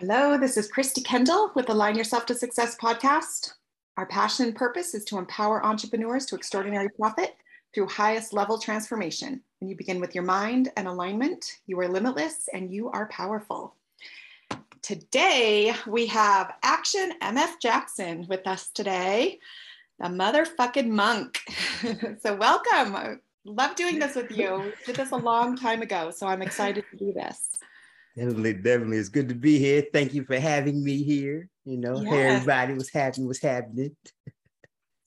Hello, this is Christy Kendall with Align Yourself to Success podcast. Our passion and purpose is to empower entrepreneurs to extraordinary profit through highest level transformation. When you begin with your mind and alignment, you are limitless and you are powerful. Today, we have Action MF Jackson with us today, the motherfucking monk. so, welcome. Love doing this with you. We Did this a long time ago, so I'm excited to do this. Definitely, definitely. It's good to be here. Thank you for having me here. You know, yes. hey, everybody was happy was happening.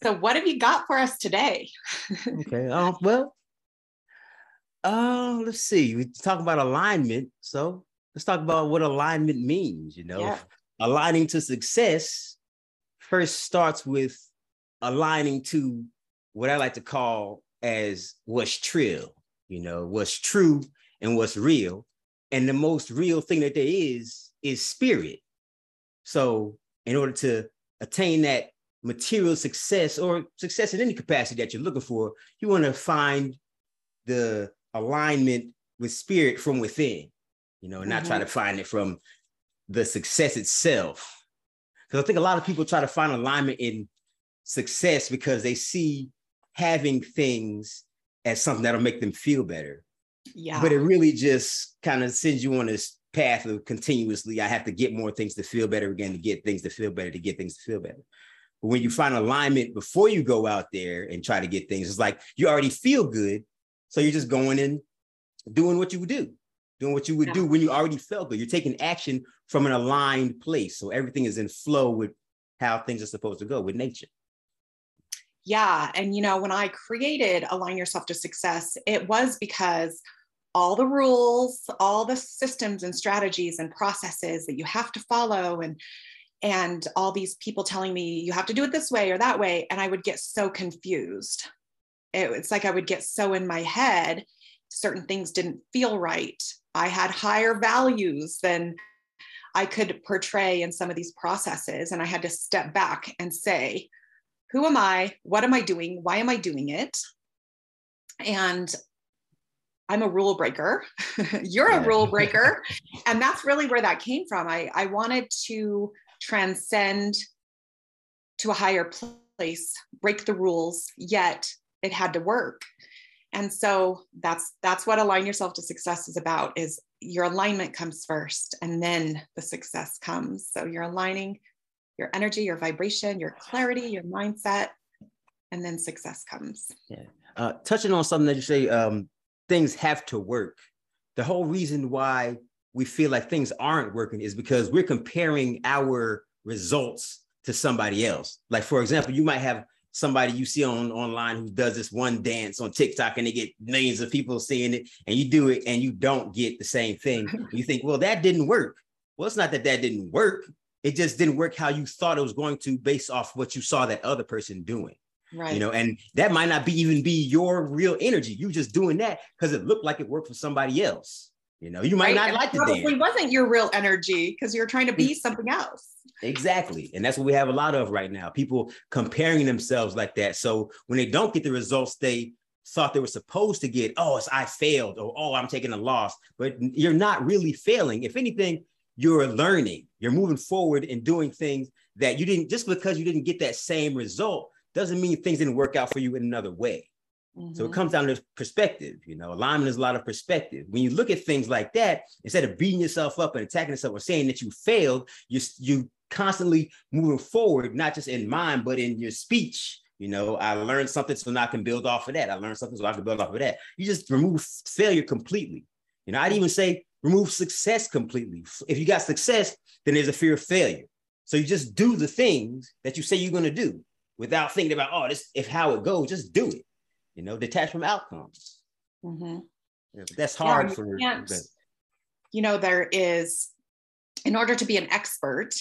So, what have you got for us today? okay. Um, well, uh, let's see. We talk about alignment. So let's talk about what alignment means. You know, yeah. aligning to success first starts with aligning to what I like to call as what's true. You know, what's true and what's real and the most real thing that there is is spirit. So, in order to attain that material success or success in any capacity that you're looking for, you want to find the alignment with spirit from within, you know, and mm-hmm. not try to find it from the success itself. Because I think a lot of people try to find alignment in success because they see having things as something that'll make them feel better. Yeah. But it really just kind of sends you on this path of continuously, I have to get more things to feel better again, to get things to feel better, to get things to feel better. But when you find alignment before you go out there and try to get things, it's like you already feel good. So you're just going and doing what you would do, doing what you would yeah. do when you already felt good. You're taking action from an aligned place. So everything is in flow with how things are supposed to go with nature. Yeah. And, you know, when I created Align Yourself to Success, it was because all the rules, all the systems and strategies and processes that you have to follow and and all these people telling me you have to do it this way or that way and I would get so confused. It, it's like I would get so in my head certain things didn't feel right. I had higher values than I could portray in some of these processes and I had to step back and say, who am I? What am I doing? Why am I doing it? And I'm a rule breaker. You're a rule breaker. and that's really where that came from. I, I wanted to transcend to a higher place, break the rules, yet it had to work. And so that's that's what align yourself to success is about is your alignment comes first and then the success comes. So you're aligning your energy, your vibration, your clarity, your mindset, and then success comes. Yeah. Uh, touching on something that you say, um, things have to work. The whole reason why we feel like things aren't working is because we're comparing our results to somebody else. Like, for example, you might have somebody you see on online who does this one dance on TikTok and they get millions of people seeing it, and you do it and you don't get the same thing. you think, well, that didn't work. Well, it's not that that didn't work. It just didn't work how you thought it was going to based off what you saw that other person doing. Right. You know, and that might not be even be your real energy. You just doing that because it looked like it worked for somebody else. You know, you might right. not like it. Probably wasn't your real energy because you're trying to be mm. something else. Exactly. And that's what we have a lot of right now. People comparing themselves like that. So when they don't get the results they thought they were supposed to get, oh, it's I failed, or oh, I'm taking a loss. But you're not really failing. If anything, you're learning. You're moving forward and doing things that you didn't just because you didn't get that same result doesn't mean things didn't work out for you in another way. Mm-hmm. So it mm-hmm. comes down to perspective. You know, alignment is a lot of perspective. When you look at things like that, instead of beating yourself up and attacking yourself or saying that you failed, you you constantly moving forward, not just in mind, but in your speech. You know, I learned something, so now I can build off of that. I learned something, so I can build off of that. You just remove failure completely. You know, I'd even say remove success completely. If you got success, then there's a fear of failure. So you just do the things that you say you're going to do without thinking about, oh, this if how it goes, just do it. You know, detach from outcomes. Mm-hmm. Yeah, that's hard yeah, for. You know, there is, in order to be an expert,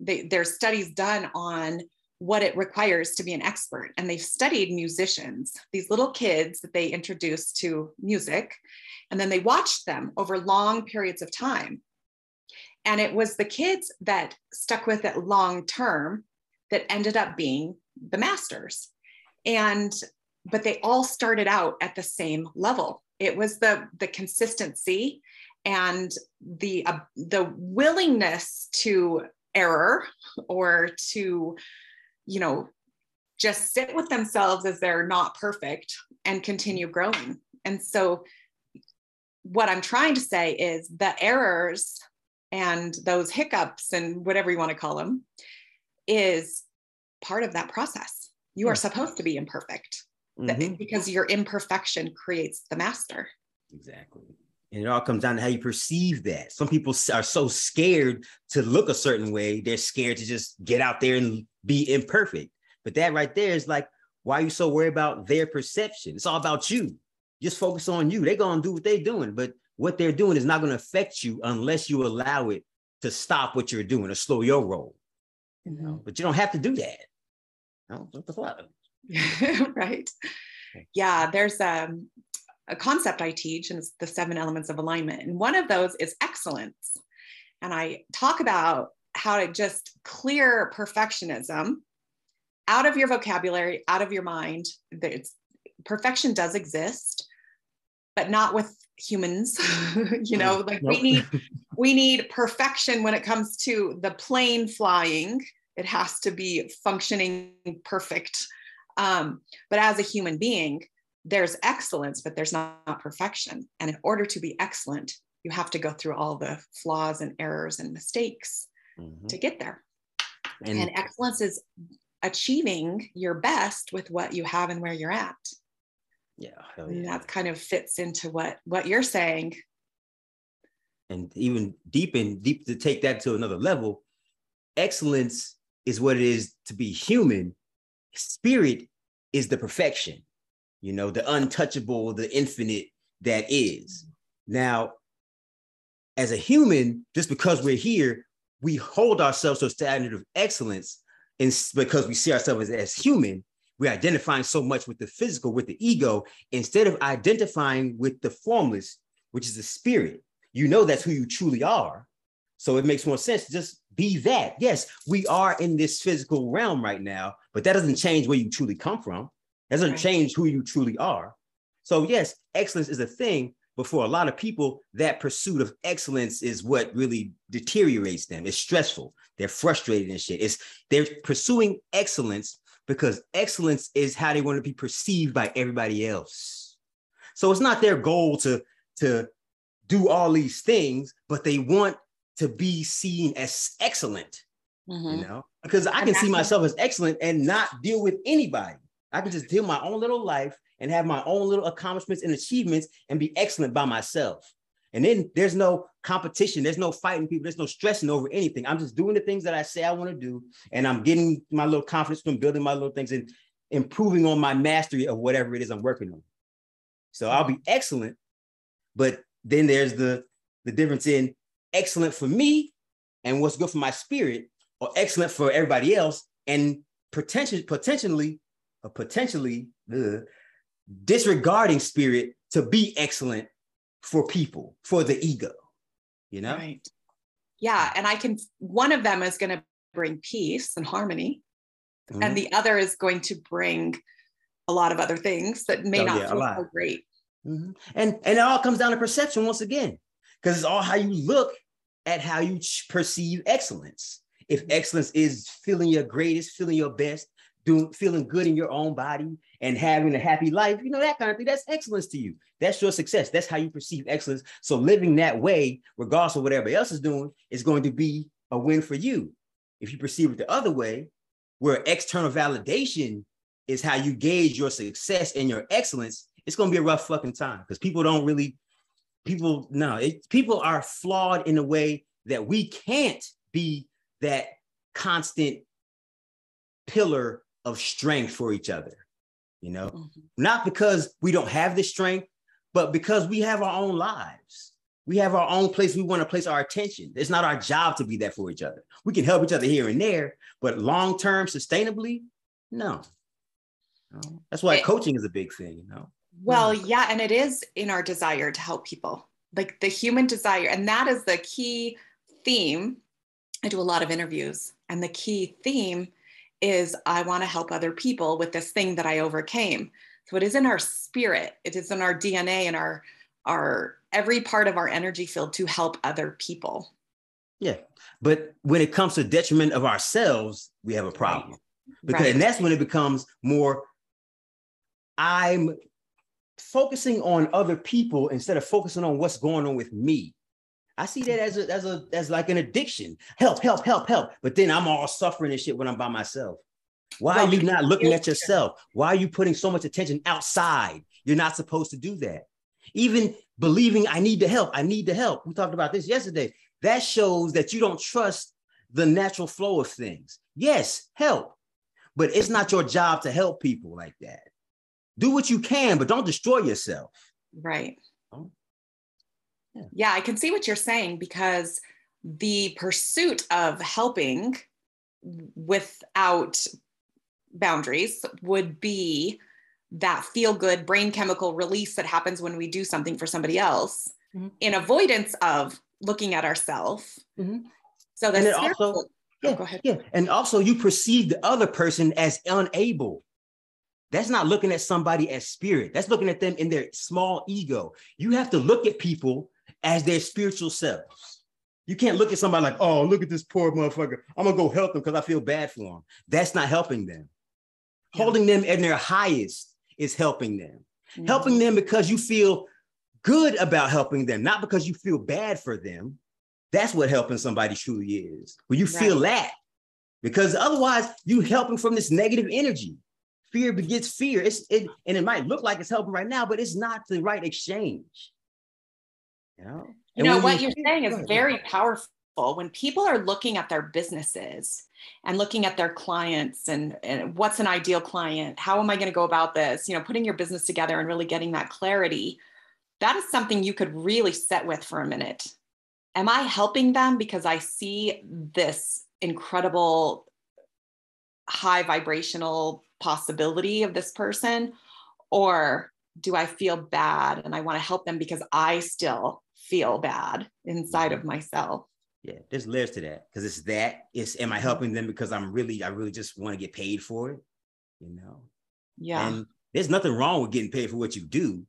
they, there's studies done on what it requires to be an expert. And they've studied musicians, these little kids that they introduced to music, and then they watched them over long periods of time. And it was the kids that stuck with it long term that ended up being the masters. And but they all started out at the same level. It was the the consistency and the uh, the willingness to error or to you know just sit with themselves as they're not perfect and continue growing and so what i'm trying to say is the errors and those hiccups and whatever you want to call them is part of that process you are supposed to be imperfect mm-hmm. because your imperfection creates the master exactly and it all comes down to how you perceive that. Some people are so scared to look a certain way, they're scared to just get out there and be imperfect. But that right there is like, why are you so worried about their perception? It's all about you. Just focus on you. They're gonna do what they're doing, but what they're doing is not gonna affect you unless you allow it to stop what you're doing or slow your roll. You know, mm-hmm. but you don't have to do that. No, what the fuck? right. Yeah, there's um a concept I teach, and it's the seven elements of alignment. And one of those is excellence. And I talk about how to just clear perfectionism out of your vocabulary, out of your mind. It's, perfection does exist, but not with humans. you know, like nope. we need we need perfection when it comes to the plane flying. It has to be functioning perfect. Um, but as a human being, there's excellence, but there's not, perfection. And in order to be excellent, you have to go through all the flaws and errors and mistakes mm-hmm. to get there. And, and excellence is achieving your best with what you have and where you're at. Yeah, yeah. And that kind of fits into what what you're saying. And even deep in deep to take that to another level, excellence is what it is to be human. Spirit is the perfection you know, the untouchable, the infinite that is. Now, as a human, just because we're here, we hold ourselves to a standard of excellence. And because we see ourselves as, as human, we're identifying so much with the physical, with the ego, instead of identifying with the formless, which is the spirit. You know that's who you truly are. So it makes more sense to just be that. Yes, we are in this physical realm right now, but that doesn't change where you truly come from. It doesn't change who you truly are. So, yes, excellence is a thing, but for a lot of people, that pursuit of excellence is what really deteriorates them. It's stressful. They're frustrated and shit. It's they're pursuing excellence because excellence is how they want to be perceived by everybody else. So it's not their goal to, to do all these things, but they want to be seen as excellent. Mm-hmm. You know, because I can see myself as excellent and not deal with anybody. I can just deal my own little life and have my own little accomplishments and achievements and be excellent by myself. And then there's no competition, there's no fighting people, there's no stressing over anything. I'm just doing the things that I say I want to do, and I'm getting my little confidence from building my little things and improving on my mastery of whatever it is I'm working on. So I'll be excellent, but then there's the the difference in excellent for me and what's good for my spirit, or excellent for everybody else, and potentially potentially potentially the disregarding spirit to be excellent for people, for the ego, you know? Right. Yeah. And I can, one of them is going to bring peace and harmony, mm-hmm. and the other is going to bring a lot of other things that may oh, not yeah, feel so great. Mm-hmm. And and it all comes down to perception once again, because it's all how you look at how you perceive excellence. If excellence is feeling your greatest, feeling your best, doing feeling good in your own body and having a happy life, you know, that kind of thing. That's excellence to you. That's your success. That's how you perceive excellence. So living that way, regardless of what everybody else is doing, is going to be a win for you. If you perceive it the other way, where external validation is how you gauge your success and your excellence, it's going to be a rough fucking time because people don't really, people, no, it, people are flawed in a way that we can't be that constant pillar of strength for each other, you know, mm-hmm. not because we don't have the strength, but because we have our own lives. We have our own place we want to place our attention. It's not our job to be there for each other. We can help each other here and there, but long term, sustainably, no. no. That's why it, coaching is a big thing, you know. Well, yeah, and it is in our desire to help people, like the human desire, and that is the key theme. I do a lot of interviews, and the key theme is I want to help other people with this thing that I overcame. So it is in our spirit, it is in our DNA and our our every part of our energy field to help other people. Yeah. But when it comes to detriment of ourselves, we have a problem. Because right. and that's when it becomes more I'm focusing on other people instead of focusing on what's going on with me. I see that as a as a as like an addiction. Help, help, help, help. But then I'm all suffering and shit when I'm by myself. Why are you not looking at yourself? Why are you putting so much attention outside? You're not supposed to do that. Even believing I need the help, I need the help. We talked about this yesterday. That shows that you don't trust the natural flow of things. Yes, help, but it's not your job to help people like that. Do what you can, but don't destroy yourself. Right. Yeah. yeah, I can see what you're saying because the pursuit of helping without boundaries would be that feel good brain chemical release that happens when we do something for somebody else mm-hmm. in avoidance of looking at ourselves. Mm-hmm. So that's also, oh, yeah, go ahead. Yeah. And also you perceive the other person as unable. That's not looking at somebody as spirit. That's looking at them in their small ego. You have to look at people as their spiritual selves. You can't look at somebody like, oh, look at this poor motherfucker. I'm gonna go help them because I feel bad for them. That's not helping them. Yeah. Holding them at their highest is helping them. Mm-hmm. Helping them because you feel good about helping them, not because you feel bad for them. That's what helping somebody truly is. When you right. feel that, because otherwise you helping from this negative energy. Fear begets fear. It's it, and it might look like it's helping right now, but it's not the right exchange. You know, you know what you, you're saying is very powerful. When people are looking at their businesses and looking at their clients and, and what's an ideal client, how am I going to go about this? You know, putting your business together and really getting that clarity that is something you could really set with for a minute. Am I helping them because I see this incredible high vibrational possibility of this person? Or do I feel bad and I want to help them because I still feel bad inside of mm-hmm. myself? Yeah, there's layers to that because it's that. It's am I helping them because I'm really, I really just want to get paid for it? You know? Yeah. And there's nothing wrong with getting paid for what you do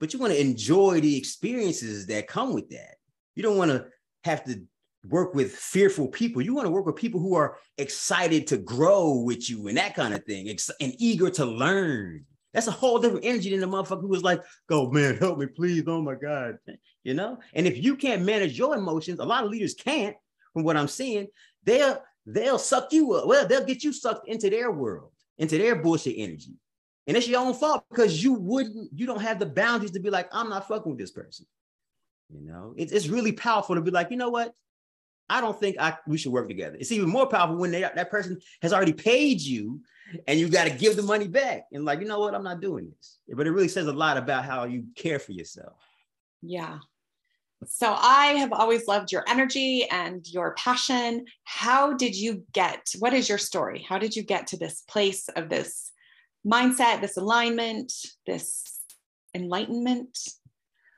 but you want to enjoy the experiences that come with that. You don't want to have to work with fearful people. You want to work with people who are excited to grow with you and that kind of thing, and eager to learn. That's a whole different energy than the motherfucker who was like, "Go, man, help me, please. Oh my God." You know? And if you can't manage your emotions, a lot of leaders can't, from what I'm seeing, they'll they'll suck you up. Well, they'll get you sucked into their world, into their bullshit energy. And it's your own fault because you wouldn't, you don't have the boundaries to be like, I'm not fucking with this person. You know, it's, it's really powerful to be like, you know what? I don't think I we should work together. It's even more powerful when they, that person has already paid you and you got to give the money back. And like, you know what? I'm not doing this. But it really says a lot about how you care for yourself. Yeah. So I have always loved your energy and your passion. How did you get? What is your story? How did you get to this place of this mindset, this alignment, this enlightenment?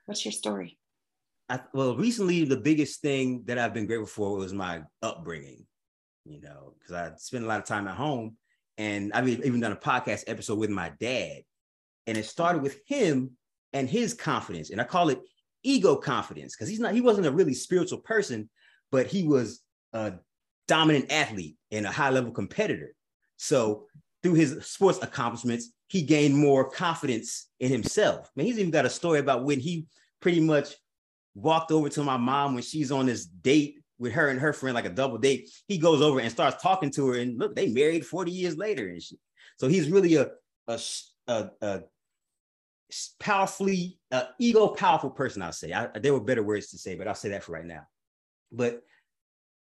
What's your story? I, well, recently, the biggest thing that I've been grateful for was my upbringing, you know, because I spent a lot of time at home and I've even done a podcast episode with my dad. And it started with him and his confidence. And I call it ego confidence because he's not, he wasn't a really spiritual person, but he was a dominant athlete and a high level competitor. So through his sports accomplishments, he gained more confidence in himself. I he's even got a story about when he pretty much walked over to my mom when she's on this date with her and her friend, like a double date. He goes over and starts talking to her, and look, they married 40 years later. And she, so he's really a, a, a, a powerfully uh, ego powerful person i'll say I, there were better words to say but i'll say that for right now but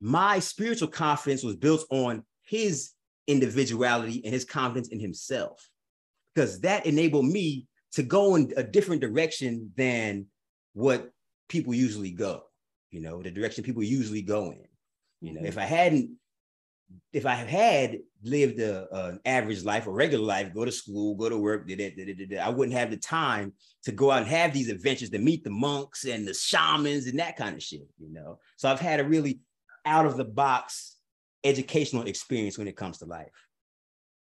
my spiritual confidence was built on his individuality and his confidence in himself because that enabled me to go in a different direction than what people usually go you know the direction people usually go in you know if i hadn't if i had lived a, an average life a regular life go to school go to work did it, did it, did it, i wouldn't have the time to go out and have these adventures to meet the monks and the shamans and that kind of shit you know so i've had a really out of the box educational experience when it comes to life.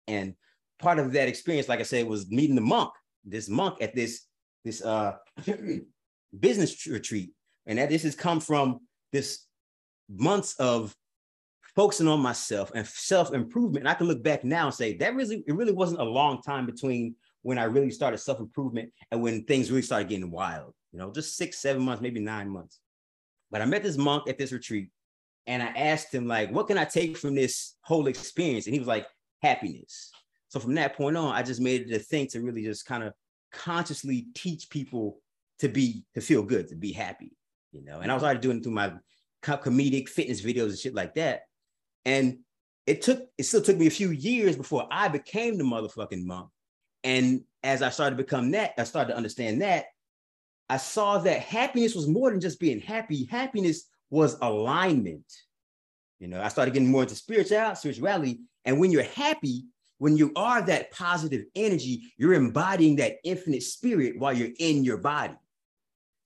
And part of that experience, like I said, was meeting the monk, this monk at this, this uh business retreat. And that this has come from this months of focusing on myself and self-improvement. And I can look back now and say that really, it really wasn't a long time between when I really started self-improvement and when things really started getting wild, you know, just six, seven months, maybe nine months. But I met this monk at this retreat and I asked him, like, what can I take from this whole experience? And he was like, happiness. So from that point on, I just made it a thing to really just kind of consciously teach people to be, to feel good, to be happy, you know. And I was already doing through my comedic fitness videos and shit like that. And it took, it still took me a few years before I became the motherfucking monk. And as I started to become that, I started to understand that. I saw that happiness was more than just being happy. Happiness was alignment. You know, I started getting more into spirituality, spirituality. And when you're happy, when you are that positive energy, you're embodying that infinite spirit while you're in your body.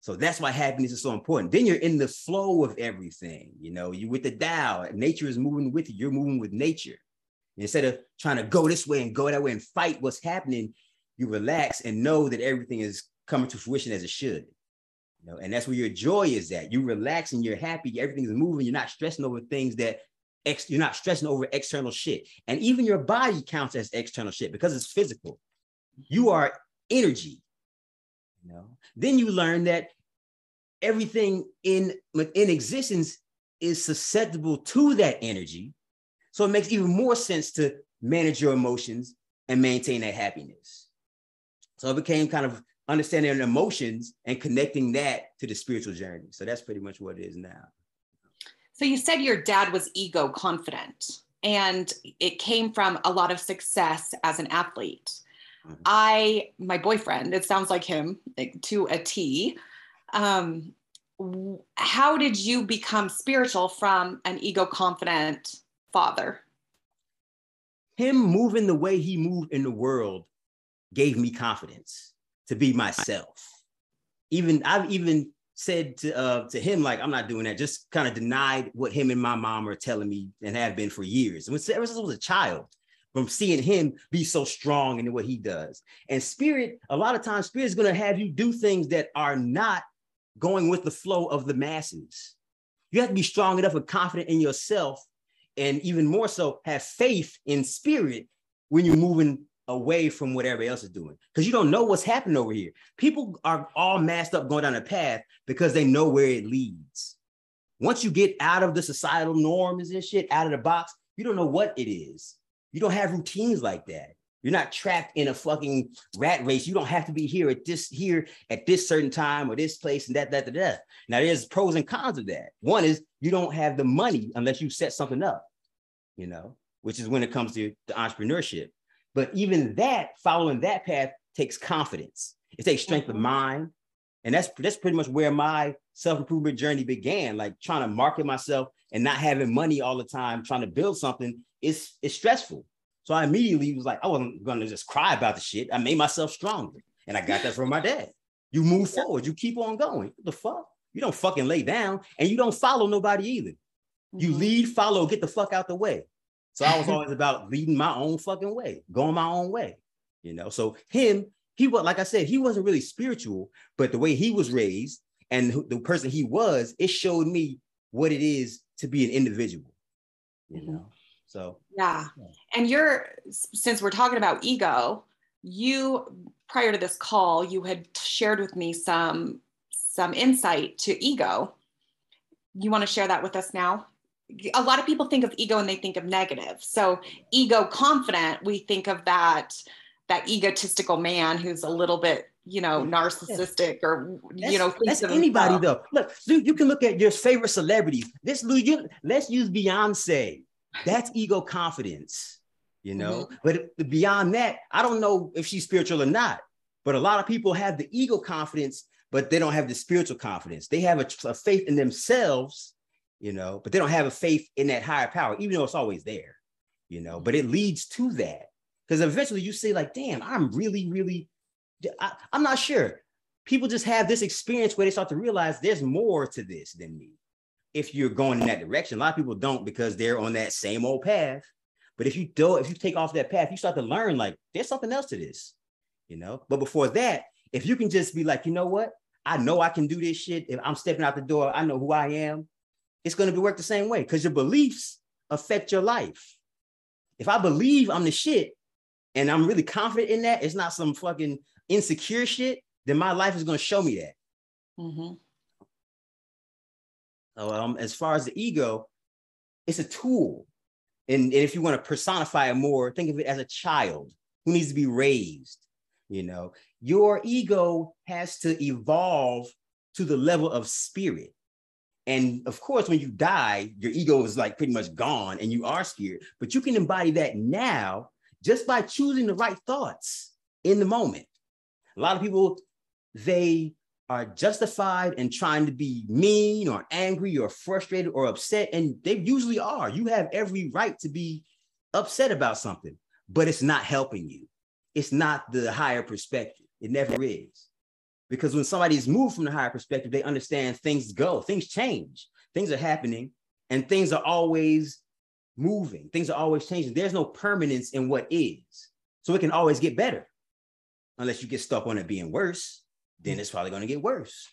So that's why happiness is so important. Then you're in the flow of everything. You know, you're with the Tao. Nature is moving with you. You're moving with nature. Instead of trying to go this way and go that way and fight what's happening, you relax and know that everything is coming to fruition as it should. You know, and that's where your joy is at. You relax and you're happy. Everything's moving. You're not stressing over things that ex- you're not stressing over external shit. And even your body counts as external shit because it's physical. You are energy. Know, then you learn that everything in in existence is susceptible to that energy. So it makes even more sense to manage your emotions and maintain that happiness. So it became kind of understanding emotions and connecting that to the spiritual journey. So that's pretty much what it is now. So you said your dad was ego confident and it came from a lot of success as an athlete. Mm-hmm. I, my boyfriend, it sounds like him like, to a T. Um, how did you become spiritual from an ego confident father? Him moving the way he moved in the world gave me confidence to be myself. Even I've even said to uh, to him like I'm not doing that. Just kind of denied what him and my mom are telling me and have been for years. And ever since I was a child, from seeing him be so strong in what he does. And spirit, a lot of times, spirit is going to have you do things that are not going with the flow of the masses. You have to be strong enough and confident in yourself, and even more so, have faith in spirit when you're moving away from what everybody else is doing because you don't know what's happening over here. People are all masked up going down a path because they know where it leads. Once you get out of the societal norms and shit, out of the box, you don't know what it is. You don't have routines like that. You're not trapped in a fucking rat race. You don't have to be here at this here at this certain time or this place and that that that. that. Now there's pros and cons of that. One is you don't have the money unless you set something up, you know, which is when it comes to the entrepreneurship. But even that, following that path takes confidence. It takes strength of mm-hmm. mind. And that's that's pretty much where my self-improvement journey began. Like trying to market myself and not having money all the time, trying to build something is is stressful. So I immediately was like, I wasn't gonna just cry about the shit. I made myself stronger. And I got that from my dad. You move forward, you keep on going. What the fuck? You don't fucking lay down and you don't follow nobody either. You mm-hmm. lead, follow, get the fuck out the way. So I was always about leading my own fucking way, going my own way, you know. So him, he was like I said, he wasn't really spiritual, but the way he was raised and the person he was, it showed me what it is to be an individual, you mm-hmm. know. So yeah. yeah. And you're since we're talking about ego, you prior to this call, you had shared with me some some insight to ego. You want to share that with us now? a lot of people think of ego and they think of negative. So ego confident, we think of that that egotistical man who's a little bit you know narcissistic or that's, you know that's anybody though look dude, you can look at your favorite celebrities this you, let's use beyonce that's ego confidence you know mm-hmm. but beyond that i don't know if she's spiritual or not but a lot of people have the ego confidence but they don't have the spiritual confidence they have a, a faith in themselves you know, but they don't have a faith in that higher power, even though it's always there, you know, but it leads to that. Because eventually you say, like, damn, I'm really, really, I, I'm not sure. People just have this experience where they start to realize there's more to this than me. If you're going in that direction, a lot of people don't because they're on that same old path. But if you do, if you take off that path, you start to learn like there's something else to this, you know. But before that, if you can just be like, you know what, I know I can do this shit. If I'm stepping out the door, I know who I am. It's going to be work the same way because your beliefs affect your life. If I believe I'm the shit and I'm really confident in that, it's not some fucking insecure shit, then my life is going to show me that. Mm-hmm. Um, as far as the ego, it's a tool. And, and if you want to personify it more, think of it as a child who needs to be raised. You know, your ego has to evolve to the level of spirit. And of course, when you die, your ego is like pretty much gone and you are spirit, but you can embody that now just by choosing the right thoughts in the moment. A lot of people, they are justified in trying to be mean or angry or frustrated or upset. And they usually are. You have every right to be upset about something, but it's not helping you. It's not the higher perspective. It never is. Because when somebody's moved from the higher perspective, they understand things go, things change, things are happening, and things are always moving. Things are always changing. There's no permanence in what is. So it can always get better. Unless you get stuck on it being worse, then it's probably going to get worse.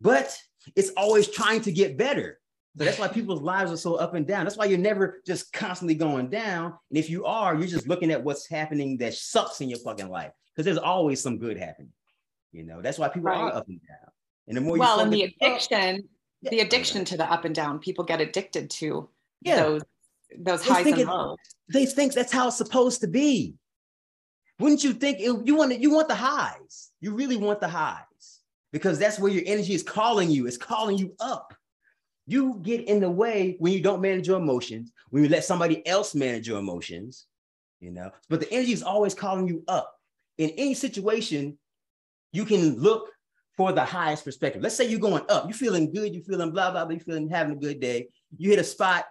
But it's always trying to get better. So that's why people's lives are so up and down. That's why you're never just constantly going down. And if you are, you're just looking at what's happening that sucks in your fucking life because there's always some good happening. You know, that's why people right. are up and down. And the more well, and the addiction, up, the addiction to the up and down, people get addicted to yeah. those those they highs and it, lows. They think that's how it's supposed to be. Wouldn't you think it, you want you want the highs? You really want the highs because that's where your energy is calling you. It's calling you up. You get in the way when you don't manage your emotions, when you let somebody else manage your emotions, you know. But the energy is always calling you up. In any situation, you can look for the highest perspective. Let's say you're going up, you're feeling good, you're feeling blah, blah, blah, you're feeling having a good day. You hit a spot,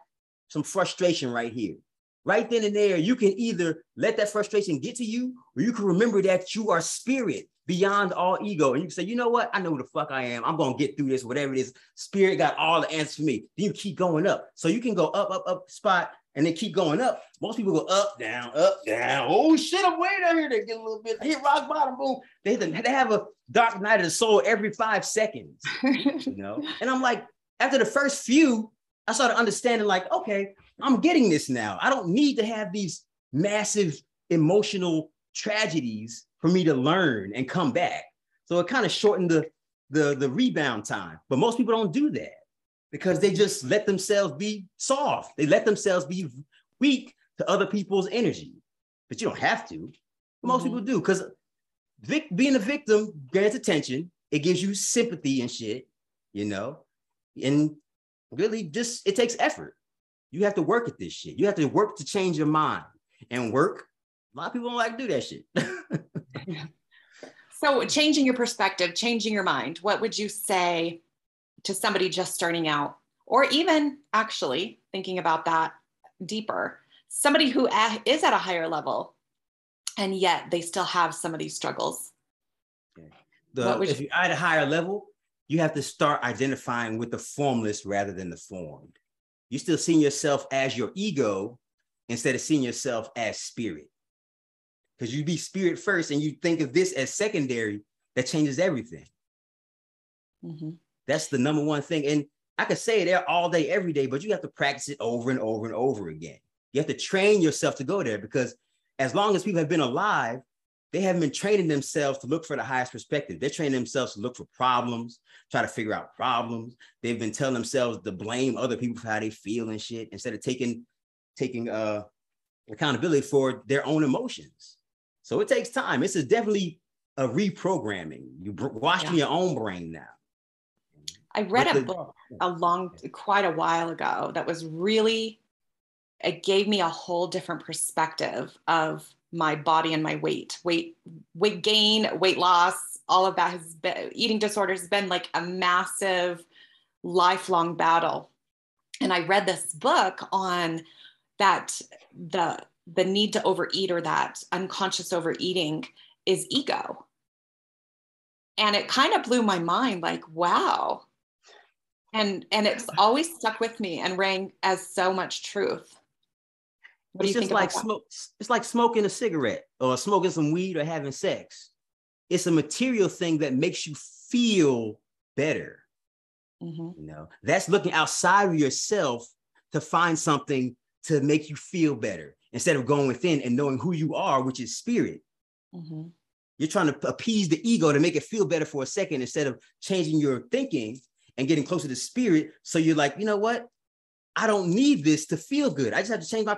some frustration right here. Right then and there, you can either let that frustration get to you, or you can remember that you are spirit beyond all ego. And you can say, you know what? I know who the fuck I am. I'm to get through this, whatever it is. Spirit got all the answers for me. Then you keep going up. So you can go up, up, up spot and they keep going up. Most people go up, down, up, down. Oh shit, I'm way down here. They get a little bit, hit rock bottom, boom. They, they have a dark night of the soul every five seconds, you know? And I'm like, after the first few, I started understanding, like, okay, I'm getting this now. I don't need to have these massive emotional tragedies for me to learn and come back. So it kind of shortened the, the, the rebound time. But most people don't do that because they just let themselves be soft. They let themselves be weak to other people's energy. But you don't have to. Most mm-hmm. people do because vic- being a victim grants attention. It gives you sympathy and shit, you know. And really, just it takes effort. You have to work at this shit. You have to work to change your mind and work. A lot of people don't like to do that shit. so, changing your perspective, changing your mind, what would you say to somebody just starting out, or even actually thinking about that deeper? Somebody who is at a higher level and yet they still have some of these struggles. The, if you're at a higher level, you have to start identifying with the formless rather than the formed. You're still seeing yourself as your ego instead of seeing yourself as spirit. Because you be spirit first and you think of this as secondary, that changes everything. Mm-hmm. That's the number one thing. And I could say it there all day, every day, but you have to practice it over and over and over again. You have to train yourself to go there because as long as people have been alive, they haven't been training themselves to look for the highest perspective. They're training themselves to look for problems, try to figure out problems. They've been telling themselves to blame other people for how they feel and shit instead of taking taking uh accountability for their own emotions. So it takes time. This is definitely a reprogramming. You washing yeah. your own brain now. I read a book a long, quite a while ago that was really, it gave me a whole different perspective of my body and my weight, weight, weight gain, weight loss, all of that has been eating disorders has been like a massive lifelong battle. And I read this book on that the the need to overeat or that unconscious overeating is ego. And it kind of blew my mind like, wow. And and it's always stuck with me and rang as so much truth. What it's just like smoke. It's like smoking a cigarette or smoking some weed or having sex. It's a material thing that makes you feel better. Mm-hmm. You know, that's looking outside of yourself to find something to make you feel better instead of going within and knowing who you are, which is spirit. Mm-hmm. You're trying to appease the ego to make it feel better for a second instead of changing your thinking and getting closer to spirit. So you're like, you know what? I don't need this to feel good. I just have to change my